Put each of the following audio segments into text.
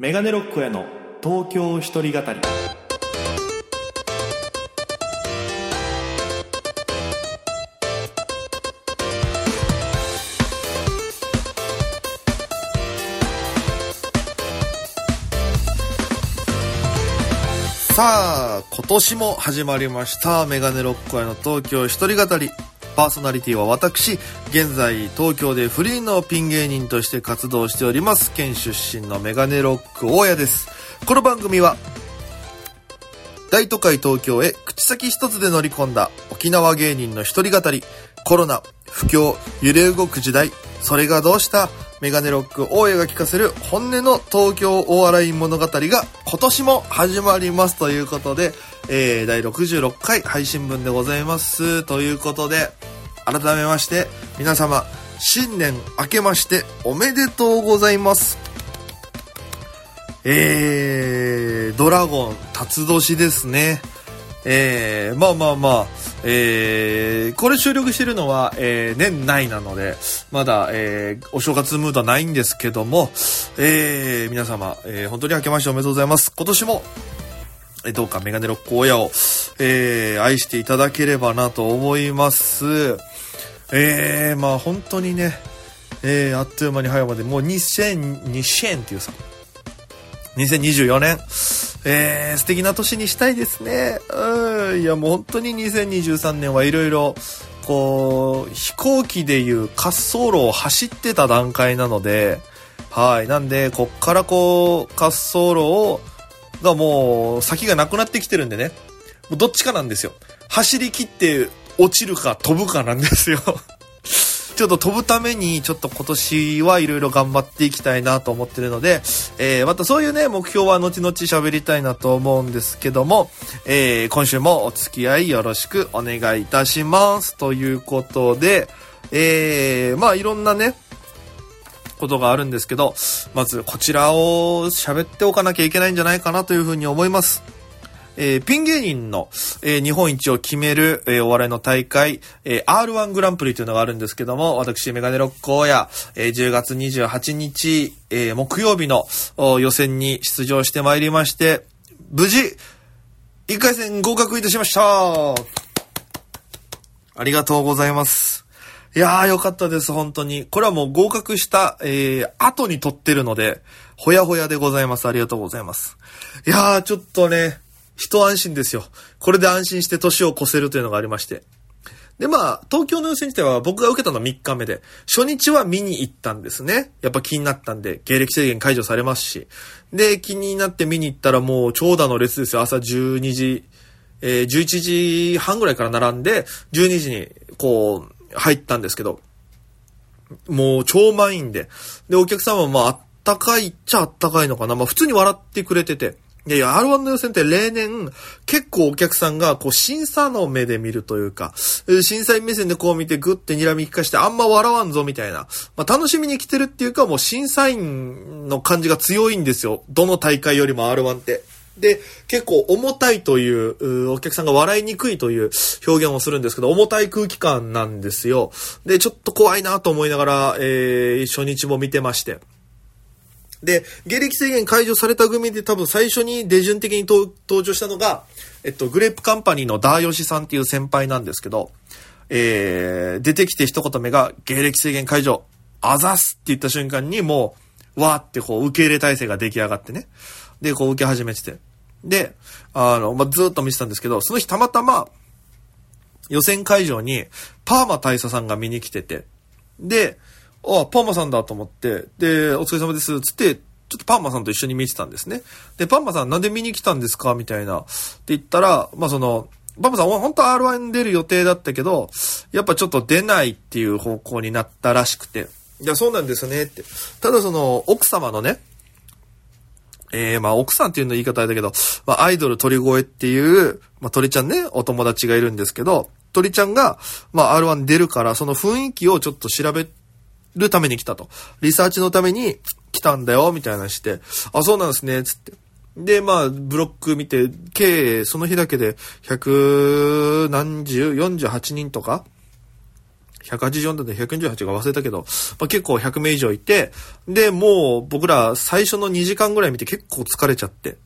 メガネロックへの東京一人語りさあ、今年も始まりました。メガネロックへの東京一人語り。パーソナリティは私、現在東京でフリーのピン芸人として活動しております、県出身のメガネロック大家です。この番組は、大都会東京へ口先一つで乗り込んだ沖縄芸人の一人語り、コロナ、不況、揺れ動く時代、それがどうした？メガネロック大家が聞かせる本音の東京お笑い物語が今年も始まりますということで、えー、第66回配信分でございます。ということで、改めまして皆様、新年明けましておめでとうございます。えー、ドラゴン、辰年ですね。えー、まあまあまあ、えー、これ収録してるのは、えー、年内なので、まだ、えー、お正月ムードはないんですけども、えー、皆様、えー、本当に明けましておめでとうございます。今年も、えどうかメガネロック親を、えー、愛していただければなと思います。えー、まあ本当にね、えー、あっという間に早まで、もう2000、2000っていうさ、2024年、えー、素敵な年にしたいですね。うん、いやもう本当に2023年はいろいろ、こう、飛行機でいう滑走路を走ってた段階なので、はい。なんで、こっからこう、滑走路を、がもう、先がなくなってきてるんでね。もうどっちかなんですよ。走り切って落ちるか飛ぶかなんですよ。ちょっと飛ぶために、ちょっと今年はいろいろ頑張っていきたいなと思ってるので、えー、またそういうね、目標は後々喋りたいなと思うんですけども、えー、今週もお付き合いよろしくお願いいたします。ということで、えー、まあいろんなね、ことがあるんですけど、まずこちらを喋っておかなきゃいけないんじゃないかなというふうに思います。えーピン芸人の、えー日本一を決める、えーお笑いの大会、え R1 グランプリというのがあるんですけども、私、メガネロック荒野、えー10月28日、え木曜日の予選に出場してまいりまして、無事、1回戦合格いたしましたありがとうございます。いやーよかったです、本当に。これはもう合格した、えー、後に撮ってるので、ほやほやでございます。ありがとうございます。いやーちょっとね、一安心ですよ。これで安心して年を越せるというのがありまして。で、まあ、東京の予選自体は僕が受けたのは3日目で、初日は見に行ったんですね。やっぱ気になったんで、芸歴制限解除されますし。で、気になって見に行ったらもう長蛇の列ですよ。朝12時、えー11時半ぐらいから並んで、12時にこう、入ったんですけど、もう超満員で。で、お客様もまあ、あったかいっちゃあったかいのかな。まあ、普通に笑ってくれてて。いやいや、R1 の予選って例年、結構お客さんが、こう、審査の目で見るというか、審査員目線でこう見てグッて睨み利かして、あんま笑わんぞみたいな。まあ、楽しみに来てるっていうか、もう審査員の感じが強いんですよ。どの大会よりも R1 って。で、結構重たいという、お客さんが笑いにくいという表現をするんですけど、重たい空気感なんですよ。で、ちょっと怖いなと思いながら、えー初日も見てまして。で、芸歴制限解除された組で多分最初に出順的に登場したのが、えっと、グレープカンパニーのダーヨシさんっていう先輩なんですけど、えー、出てきて一言目が、芸歴制限解除、あざすって言った瞬間にもう、わーってこう、受け入れ体制が出来上がってね。で、こう、受け始めてて。で、あの、まあ、ずっと見てたんですけど、その日たまたま、予選会場に、パーマ大佐さんが見に来てて、で、あ、パーマさんだと思って、で、お疲れ様です、つって、ちょっとパーマさんと一緒に見てたんですね。で、パーマさんなんで見に来たんですか？みたいな。って言ったら、まあその、パーマさん本当は R1 に出る予定だったけど、やっぱちょっと出ないっていう方向になったらしくて。いや、そうなんですねって。ただその、奥様のね、えー、まあ、奥さんっていうの言い方あれだけど、まあ、アイドル鳥越っていう、まあ、鳥ちゃんね、お友達がいるんですけど、鳥ちゃんが、まあ、R1 出るから、その雰囲気をちょっと調べるために来たと。リサーチのために来たんだよ、みたいなして、あ、そうなんですね、つって。で、まあ、ブロック見て、計、その日だけで、百何十、48人とか184だった148が忘れたけど、まあ、結構100名以上いて、で、もう僕ら最初の2時間ぐらい見て結構疲れちゃって。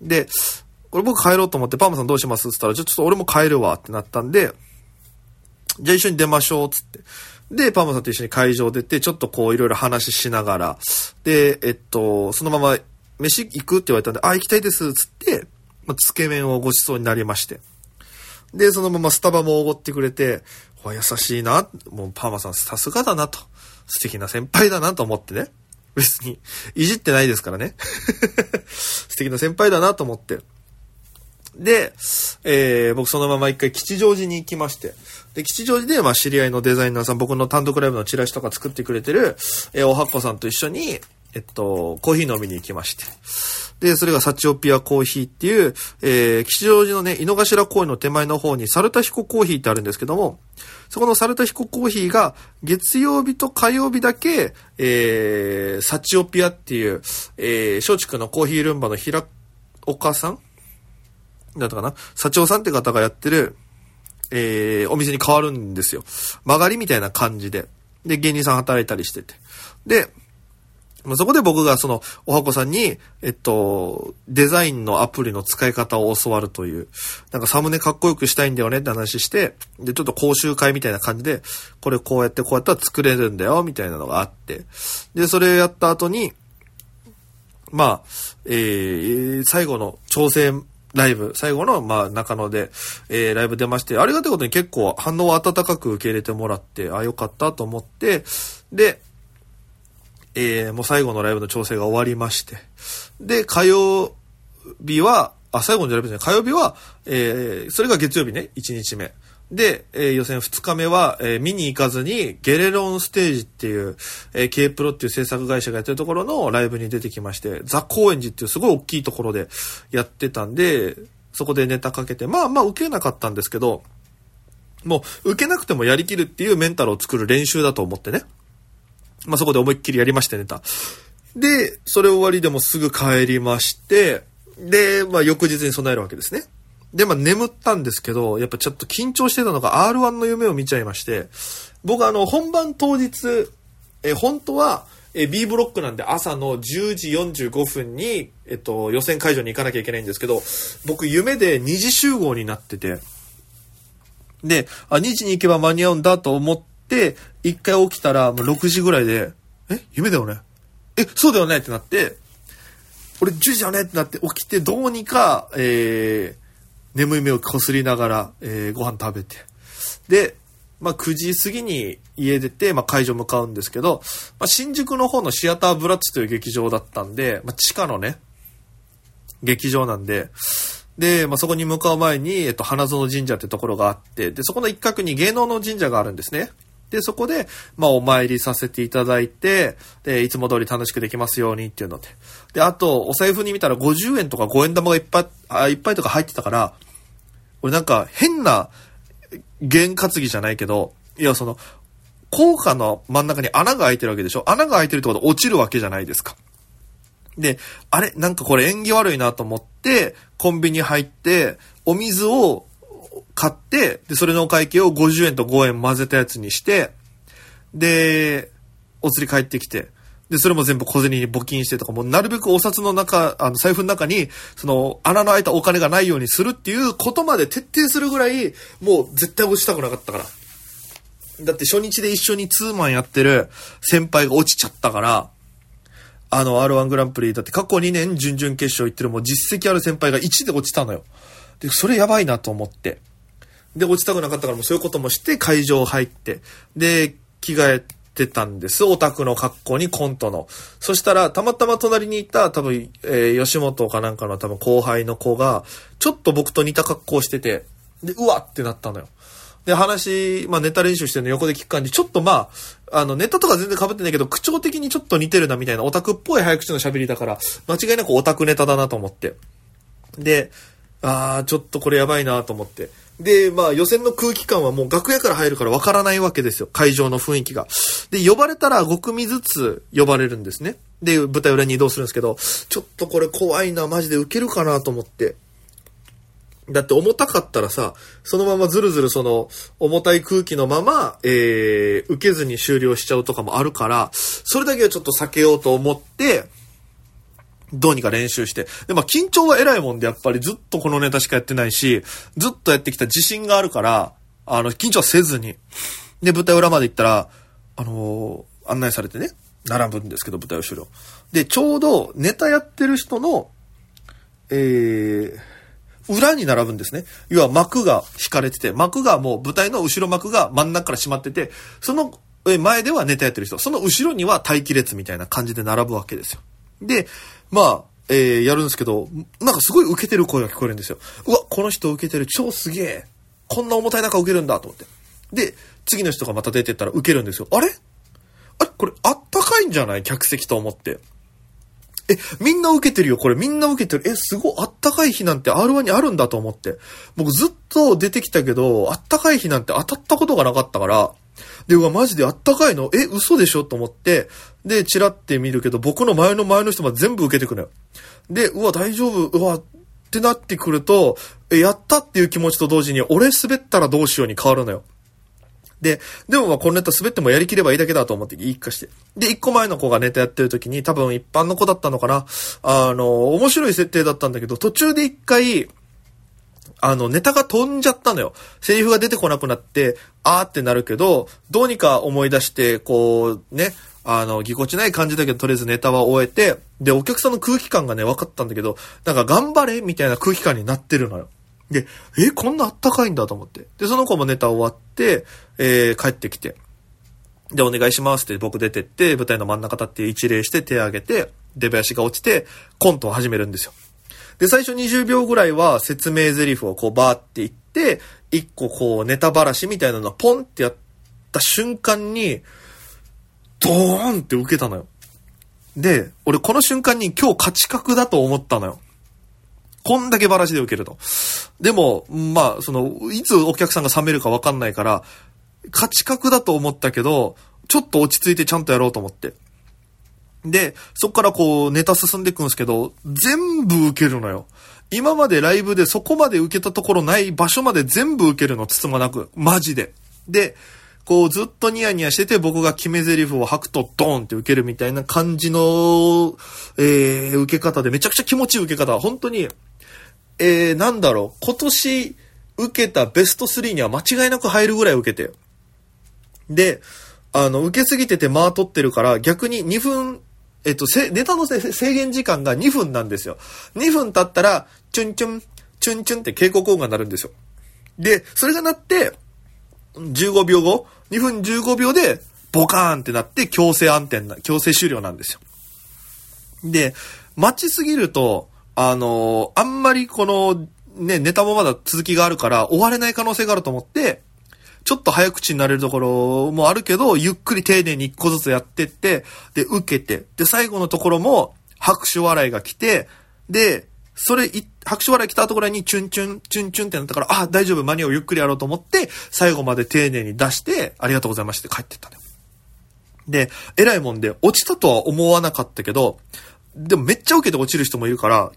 で、これ僕帰ろうと思って、パーマさんどうします？って言ったら、ちょっと俺も帰るわってなったんで、じゃあ一緒に出ましょうつって。で、パーマさんと一緒に会場出て、ちょっとこういろいろ話しながら、で、えっと、そのまま飯行くって言われたんで、あ、行きたいですつって、まあ、つけ麺をご馳走になりまして。で、そのままスタバもおごってくれて、優しいな。もうパーマさんさすがだなと。素敵な先輩だなと思ってね。別に、いじってないですからね。素敵な先輩だなと思って。で、えー、僕そのまま一回吉祥寺に行きまして、で、吉祥寺で、まあ、知り合いのデザイナーさん、僕の単独ライブのチラシとか作ってくれてる、えー、おはっこさんと一緒に、えっと、コーヒー飲みに行きまして。で、それがサチオピアコーヒーっていう、えー、吉祥寺のね、井の頭公園の手前の方にサルタヒココーヒーってあるんですけども、そこのサルタヒココーヒーが、月曜日と火曜日だけ、えー、サチオピアっていう、えー、松竹のコーヒールンバの平岡さんだったかな社長さんって方がやってる、えー、お店に変わるんですよ。曲がりみたいな感じで。で、芸人さん働いたりしてて。で、そこで僕がその、おはこさんに、えっと、デザインのアプリの使い方を教わるという、なんかサムネかっこよくしたいんだよねって話して、で、ちょっと講習会みたいな感じで、これこうやってこうやったら作れるんだよ、みたいなのがあって、で、それをやった後に、まあ、えー、最後の調整ライブ、最後の、まあ、中野で、えー、ライブ出まして、ありがたいことに結構反応を温かく受け入れてもらって、あ、よかったと思って、で、えー、もう最後のライブの調整が終わりまして、で、火曜日は、あ、最後のライブですね、火曜日は、えー、それが月曜日ね、1日目。で、えー、予選2日目は、えー、見に行かずに、ゲレロンステージっていう、えー、K プロっていう制作会社がやってるところのライブに出てきまして、ザ・高円寺っていうすごい大きいところでやってたんで、そこでネタかけて、まあまあ受けなかったんですけど、もう受けなくてもやりきるっていうメンタルを作る練習だと思ってね。まあそこで思いっきりやりましてネタ。で、それ終わりでもすぐ帰りまして、で、まあ翌日に備えるわけですね。で、まあ眠ったんですけど、やっぱちょっと緊張してたのが R1 の夢を見ちゃいまして、僕あの、本番当日、え、本当は、え、B ブロックなんで朝の10時45分に、えっと、予選会場に行かなきゃいけないんですけど、僕夢で2時集合になってて、で、あ、2時に行けば間に合うんだと思って、1回起きたら、もう6時ぐらいで、え夢だよねえ、そうだよねってなって、俺10時だよねってなって起きて、どうにか、えー、眠い目をこすりながら、えー、ご飯食べて。で、まあ、9時過ぎに家出て、まあ、会場向かうんですけど、まあ、新宿の方のシアターブラッツという劇場だったんで、まあ、地下のね、劇場なんで、で、まあ、そこに向かう前に、えっと、花園神社ってところがあって、で、そこの一角に芸能の神社があるんですね。で、そこで、まあ、お参りさせていただいて、で、いつも通り楽しくできますようにっていうので。で、あと、お財布に見たら50円とか5円玉がいっぱい、あいっぱいとか入ってたから、俺なんか変な、験担ぎじゃないけど、いや、その、効果の真ん中に穴が開いてるわけでしょ？穴が開いてるってことは落ちるわけじゃないですか。で、あれ？なんかこれ縁起悪いなと思って、コンビニ入って、お水を買って、で、それのお会計を50円と5円混ぜたやつにして、で、お釣り帰ってきて、で、それも全部小銭に募金してとか、もうなるべくお札の中、あの、財布の中に、その、穴の開いたお金がないようにするっていうことまで徹底するぐらい、もう絶対落ちたくなかったから。だって初日で一緒にツーマンやってる先輩が落ちちゃったから、あの、R1 グランプリ、だって過去2年準々決勝行ってるもう実績ある先輩が1で落ちたのよ。で、それやばいなと思って。で、落ちたくなかったからもうそういうこともして会場入って、で、着替えてたんです。オタクの格好にコントの。そしたら、たまたま隣にいた多分、えー、吉本かなんかの多分後輩の子が、ちょっと僕と似た格好してて、で、うわってなったのよ。で、話、まあネタ練習してるの横で聞く感じ、ちょっとまあ、あの、ネタとか全然被ってないけど、口調的にちょっと似てるなみたいなオタクっぽい早口の喋りだから、間違いなくオタクネタだなと思って。で、あー、ちょっとこれやばいなと思って。で、まあ予選の空気感はもう楽屋から入るからわからないわけですよ。会場の雰囲気が。で、呼ばれたら5組ずつ呼ばれるんですね。で、舞台裏に移動するんですけど、ちょっとこれ怖いな、マジで受けるかなと思って。だって重たかったらさ、そのままずるずるその重たい空気のまま、えー、受けずに終了しちゃうとかもあるから、それだけはちょっと避けようと思って、どうにか練習して。で、まあ緊張は偉いもんで、やっぱりずっとこのネタしかやってないし、ずっとやってきた自信があるから、あの、緊張せずに。で、舞台裏まで行ったら、あのー、案内されてね、並ぶんですけど、舞台後ろ。で、ちょうどネタやってる人の、えー、裏に並ぶんですね。要は幕が引かれてて、幕がもう舞台の後ろ幕が真ん中から閉まってて、その前ではネタやってる人、その後ろには待機列みたいな感じで並ぶわけですよ。で、まあ、えー、やるんですけど、なんかすごい受けてる声が聞こえるんですよ。うわ、この人受けてる、超すげえ。こんな重たい中受けるんだと思って。で、次の人がまた出てったら受けるんですよ。あれ？あれ？これあったかいんじゃない？客席と思って。え、みんな受けてるよ、これ。みんな受けてる。え、すごい、あったかい日なんて R1 にあるんだと思って。僕ずっと出てきたけど、あったかい日なんて当たったことがなかったから、で、うわ、マジであったかいの？え、嘘でしょ？と思って、で、チラって見るけど、僕の前の前の人も全部受けてくるよ。で、うわ、大丈夫、うわ、ってなってくると、え、やったっていう気持ちと同時に、俺滑ったらどうしように変わるのよ。で、でもまあこのネタ滑ってもやりきればいいだけだと思って一回して。で、一個前の子がネタやってる時に多分一般の子だったのかな。あの、面白い設定だったんだけど、途中で一回、あの、ネタが飛んじゃったのよ。セリフが出てこなくなって、あーってなるけど、どうにか思い出して、こう、ね、あの、ぎこちない感じだけど、とりあえずネタは終えて、で、お客さんの空気感がね、分かったんだけど、なんか頑張れみたいな空気感になってるのよ。で、え、こんなあったかいんだと思って。で、その子もネタ終わって、えー、帰ってきて、で、お願いしますって僕出てって、舞台の真ん中立って一礼して手上げて、出囃子が落ちて、コントを始めるんですよ。で、最初20秒ぐらいは説明台詞をこうバーって言って、一個こうネタばらしみたいなのをポンってやった瞬間に、ドーンって受けたのよ。で、俺この瞬間に今日勝ち確だと思ったのよ。こんだけばらしで受けると。でも、まあ、その、いつお客さんが冷めるかわかんないから、勝ち確だと思ったけど、ちょっと落ち着いてちゃんとやろうと思って。で、そっからこうネタ進んでいくんですけど、全部受けるのよ。今までライブでそこまで受けたところない場所まで全部受けるの、つつまなく。マジで。で、こうずっとニヤニヤしてて僕が決め台詞を吐くとドーンって受けるみたいな感じの、えー、受け方でめちゃくちゃ気持ちいい受け方。本当に、えー、なんだろう、今年受けたベスト3には間違いなく入るぐらい受けて。で、あの、受けすぎてて間取ってるから逆に2分えっと、ネタの制限時間が2分なんですよ。2分経ったら、チュンチュン、チュンチュンって警告音が鳴るんですよ。で、それが鳴って、15秒後、2分15秒で、ボカーンってなって強制暗転な、強制終了なんですよ。で、待ちすぎると、あのー、あんまりこの、ね、ネタもまだ続きがあるから終われない可能性があると思って、ちょっと早口になれるところもあるけど、ゆっくり丁寧に一個ずつやってって、で、受けて、で、最後のところも拍手笑いが来て、で、それ、拍手笑い来たところにチュンチュン、チュンチュンってなったから、あ、大丈夫、間に合う、ゆっくりやろうと思って、最後まで丁寧に出して、ありがとうございましたって帰ってったのよ。で、偉いもんで、落ちたとは思わなかったけど、でもめっちゃ受けて落ちる人もいるから、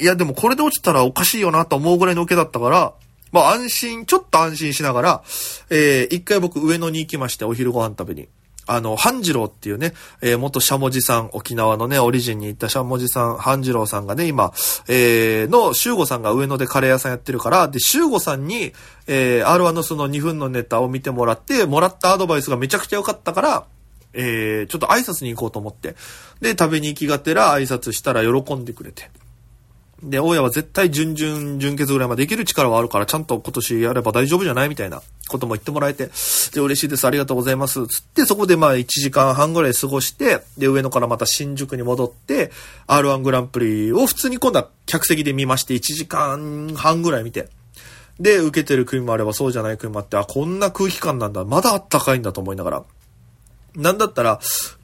いやでもこれで落ちたらおかしいよなと思うぐらいの受けだったから、まあ安心、ちょっと安心しながら、えー、一回僕上野に行きまして、お昼ご飯食べに。あの、半次郎っていうね、えー、元しゃもじさん、沖縄のね、オリジンに行ったしゃもじさん、半次郎さんがね、今、えー、の、修吾さんが上野でカレー屋さんやってるから、で、修吾さんに、えー、R1 のその2分のネタを見てもらって、もらったアドバイスがめちゃくちゃ良かったから、えー、ちょっと挨拶に行こうと思って。で、食べに行きがてら挨拶したら喜んでくれて。で、大家は絶対準々、準決ぐらいまでできる力はあるから、ちゃんと今年やれば大丈夫じゃないみたいなことも言ってもらえて、で、嬉しいです、ありがとうございます。つって、そこでまあ1時間半ぐらい過ごして、で、上野からまた新宿に戻って、R1 グランプリを普通に今度は客席で見まして、1時間半ぐらい見て、で、受けてる組もあればそうじゃない組もあって、あ、こんな空気感なんだ、まだあったかいんだと思いながら。なんだったら、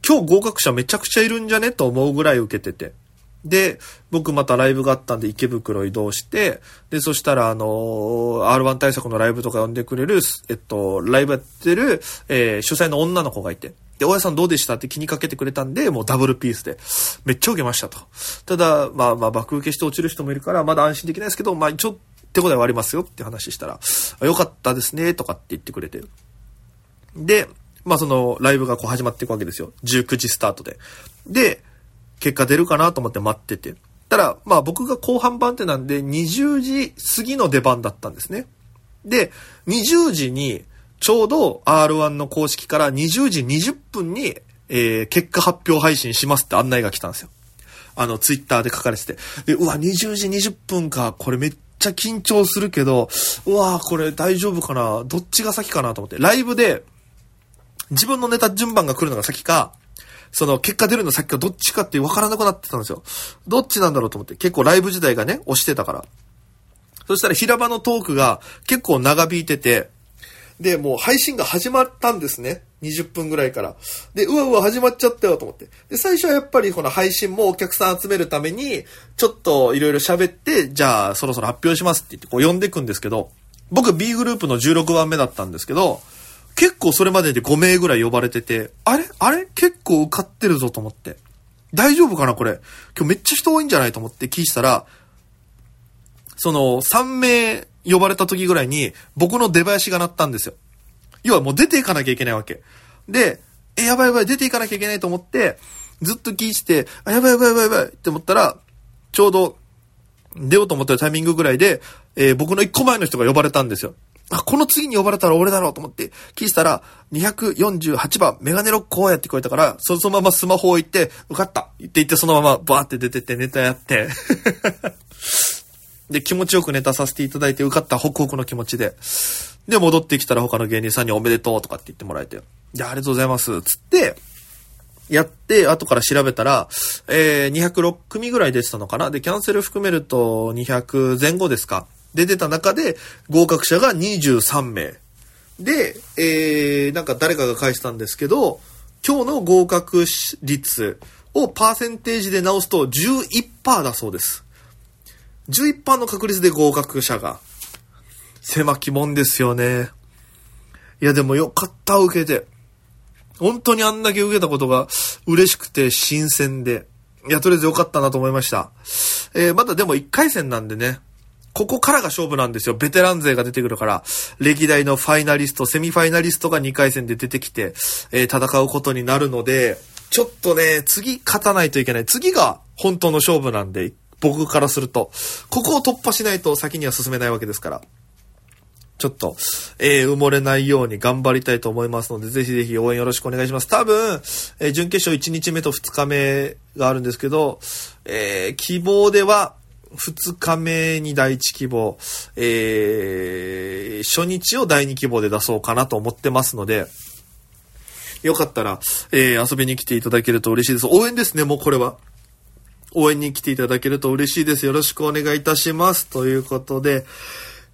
今日合格者めちゃくちゃいるんじゃね？と思うぐらい受けてて。で、僕またライブがあったんで池袋移動して、で、そしたらあのー、R1 対策のライブとか呼んでくれる、えっと、ライブやってる、えー、主催の女の子がいて、で、大家さんどうでした？って気にかけてくれたんで、もうダブルピースで、めっちゃ受けましたと。ただ、まあまあ爆受けして落ちる人もいるから、まだ安心できないですけど、まあ一応、手応えはありますよって話したら、あよかったですね、とかって言ってくれて。で、まあその、ライブがこう始まっていくわけですよ。19時スタートで。で、結果出るかなと思って待ってて。たら、まあ僕が後半番手なんで、20時過ぎの出番だったんですね。で、20時に、ちょうど R1 の公式から20時20分に、えー、結果発表配信しますって案内が来たんですよ。あの、ツイッターで書かれてて。で、うわ、20時20分か、これめっちゃ緊張するけど、うわ、これ大丈夫かなどっちが先かなと思って。ライブで、自分のネタ順番が来るのが先か、その結果出るの先かどっちかって分からなくなってたんですよ。どっちなんだろうと思って。結構ライブ時代がね、押してたから。そしたら平場のトークが結構長引いてて、で、もう配信が始まったんですね。20分ぐらいから。で、うわうわ始まっちゃったよと思って。で、最初はやっぱりこの配信もお客さん集めるために、ちょっといろいろ喋って、じゃあそろそろ発表しますって言ってこう呼んでくんですけど、僕 B グループの16番目だったんですけど、結構それまでで5名ぐらい呼ばれてて、あれ？あれ？結構受かってるぞと思って。大丈夫かなこれ？今日めっちゃ人多いんじゃないと思って聞いたら、その3名呼ばれた時ぐらいに僕の出囃子が鳴ったんですよ。要はもう出ていかなきゃいけないわけ。で、え、やばいやばい、出ていかなきゃいけないと思って、ずっと聞いて、あ、やばいやばいやばいやばいって思ったら、ちょうど出ようと思ってるタイミングぐらいで、えー、僕の1個前の人が呼ばれたんですよ。あ、この次に呼ばれたら俺だろうと思って、聞いたら、248番、メガネロックこうやって聞こえたから、そのままスマホを行って、受かった。って言って、そのままバーって出てってネタやって。で、気持ちよくネタさせていただいて、受かった。ホクホクの気持ちで。で、戻ってきたら他の芸人さんにおめでとうとかって言ってもらえて、で、ありがとうございます、つって、やって、後から調べたら、えー、206組ぐらい出てたのかな。で、キャンセル含めると200前後ですか。で出た中で、合格者が23名。で、えー、なんか誰かが返したんですけど、今日の合格率をパーセンテージで直すと11%だそうです。11%の確率で合格者が。狭きもんですよね。いやでもよかった、受けて。本当にあんだけ受けたことが嬉しくて新鮮で。いや、とりあえずよかったなと思いました。えー、まだでも1回戦なんでね。ここからが勝負なんですよ。ベテラン勢が出てくるから、歴代のファイナリスト、セミファイナリストが2回戦で出てきて、えー、戦うことになるので、ちょっとね、次勝たないといけない。次が本当の勝負なんで、僕からすると、ここを突破しないと先には進めないわけですから。ちょっと、えー、埋もれないように頑張りたいと思いますので、ぜひぜひ応援よろしくお願いします。多分、えー、準決勝1日目と2日目があるんですけど、えー、希望では、2日目に第1希望、えー、初日を第2希望で出そうかなと思ってますので、よかったら、えー、遊びに来ていただけると嬉しいです。応援ですね、もうこれは。応援に来ていただけると嬉しいです。よろしくお願いいたします。ということで、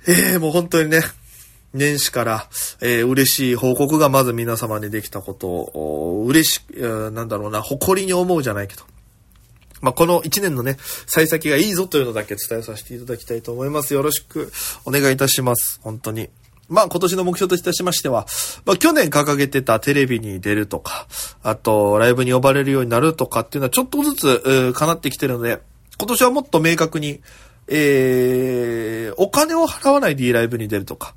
えー、もう本当にね、年始から、えー、嬉しい報告がまず皆様にできたことを、嬉し、なんだろうな、誇りに思うじゃないけど。まあ、この1年のね、幸先がいいぞというのだけ伝えさせていただきたいと思います。よろしくお願いいたします。本当に。まあ今年の目標といたしましては、まあ去年掲げてたテレビに出るとか、あとライブに呼ばれるようになるとかっていうのはちょっとずつ、叶ってきてるので、今年はもっと明確に、えー、お金を払わないでいいライブに出るとか、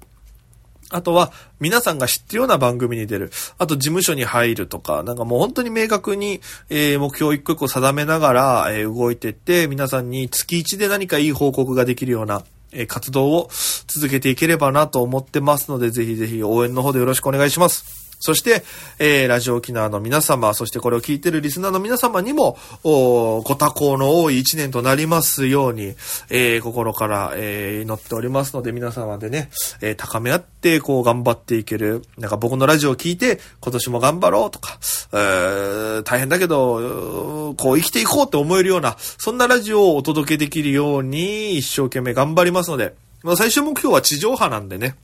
あとは、皆さんが知ってるような番組に出る。あと、事務所に入るとか、なんかもう本当に明確に、えー、目標を一個一個定めながら、えー、動いてって、皆さんに月1で何かいい報告ができるような、えー、活動を続けていければなと思ってますので、ぜひぜひ応援の方でよろしくお願いします。そして、えー、ラジオ沖縄の皆様、そしてこれを聞いてるリスナーの皆様にも、おご多幸の多い一年となりますように、えー、心から、えー、祈っておりますので、皆様でね、えー、高め合って、こう、頑張っていける。なんか僕のラジオを聞いて、今年も頑張ろうとか、えー、大変だけど、こう、生きていこうって思えるような、そんなラジオをお届けできるように、一生懸命頑張りますので、まあ、最終目標は地上波なんでね、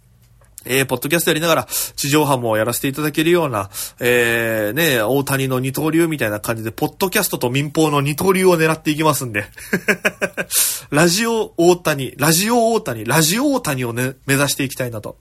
えー、ポッドキャストやりながら、地上波もやらせていただけるような、えー、ね、大谷の二刀流みたいな感じで、ポッドキャストと民放の二刀流を狙っていきますんで。ラジオ大谷、ラジオ大谷、ラジオ大谷をね、目指していきたいなと。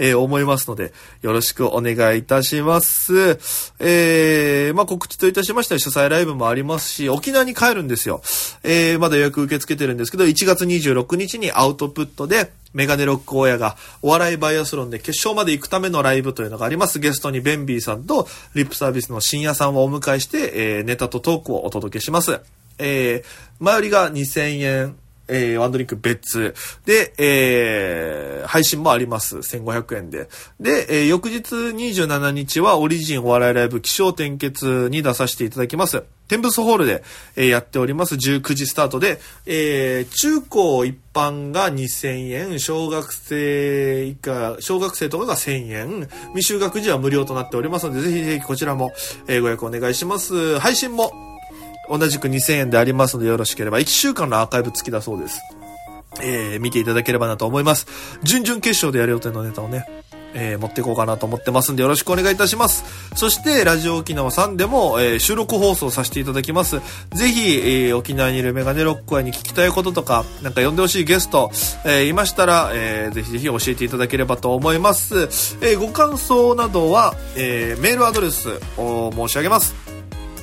えー、思いますので、よろしくお願いいたします。えー、まあ、告知といたしましては主催ライブもありますし、沖縄に帰るんですよ。えー、まだ予約受け付けてるんですけど、1月26日にアウトプットで、メガネロック親がお笑いバイアスロンで決勝まで行くためのライブというのがあります。ゲストにベンビーさんとリップサービスの深夜さんをお迎えして、えー、ネタとトークをお届けします。えー、前売りが2000円、えー、ワンドリンク別。で、えー、配信もあります。1500円で。で、えー、翌日27日はオリジンお笑いライブ気象転結に出させていただきます。天ブスホールで、えー、やっております。19時スタートで、えー、中高一般が2000円、小学生以下、小学生とかが1000円、未就学児は無料となっておりますので、ぜひぜひこちらも、えー、ご予約お願いします。配信も同じく2000円でありますのでよろしければ1週間のアーカイブ付きだそうです。えー、見ていただければなと思います。準々決勝でやる予定のネタをね、えー、持っていこうかなと思ってますんでよろしくお願いいたします。そして、ラジオ沖縄さんでも、えー、収録放送させていただきます。ぜひ、えー、沖縄にいるメガネロックアに聞きたいこととか、なんか呼んでほしいゲスト、えいましたら、えー、ぜひぜひ教えていただければと思います。えご感想などは、えメールアドレスを申し上げます。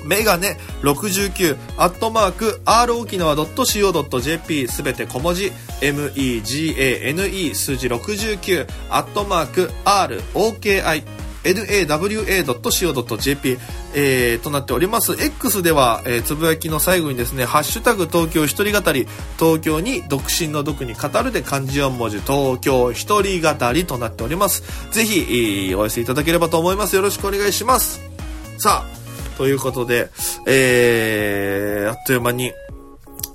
メガネ69アットマーク r 沖縄 .co.jp すべて小文字 megane 数字69アットマーク ROKI nawa.co.jp、えー、となっております。X では、えー、つぶやきの最後にですね、ハッシュタグ東京一人語り、東京に独身の独に語るで漢字4文字、東京一人語りとなっております。ぜひ、えー、お寄せいただければと思います。よろしくお願いします。さあ、ということで、えー、あっという間に、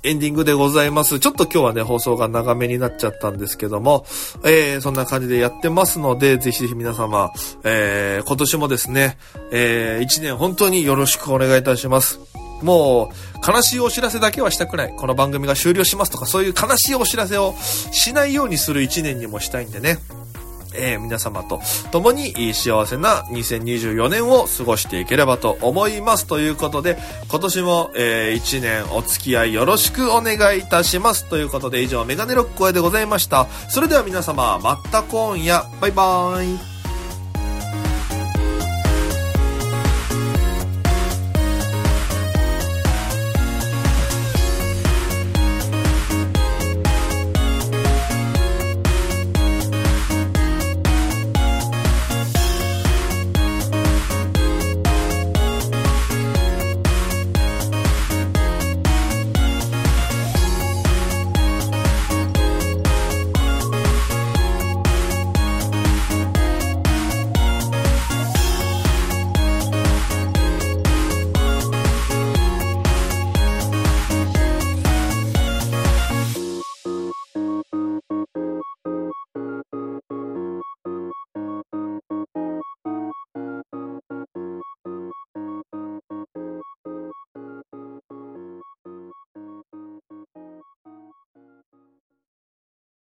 エンディングでございます。ちょっと今日はね、放送が長めになっちゃったんですけども、えー、そんな感じでやってますので、ぜひぜひ皆様、えー、今年もですね、えー、一年本当によろしくお願いいたします。もう、悲しいお知らせだけはしたくない。この番組が終了しますとか、そういう悲しいお知らせをしないようにする一年にもしたいんでね。えー、皆様と共に幸せな2024年を過ごしていければと思います。ということで、今年も、えー、1年お付き合いよろしくお願いいたします。ということで、以上、メガネロック声でございました。それでは皆様、また今夜、バイバーイ。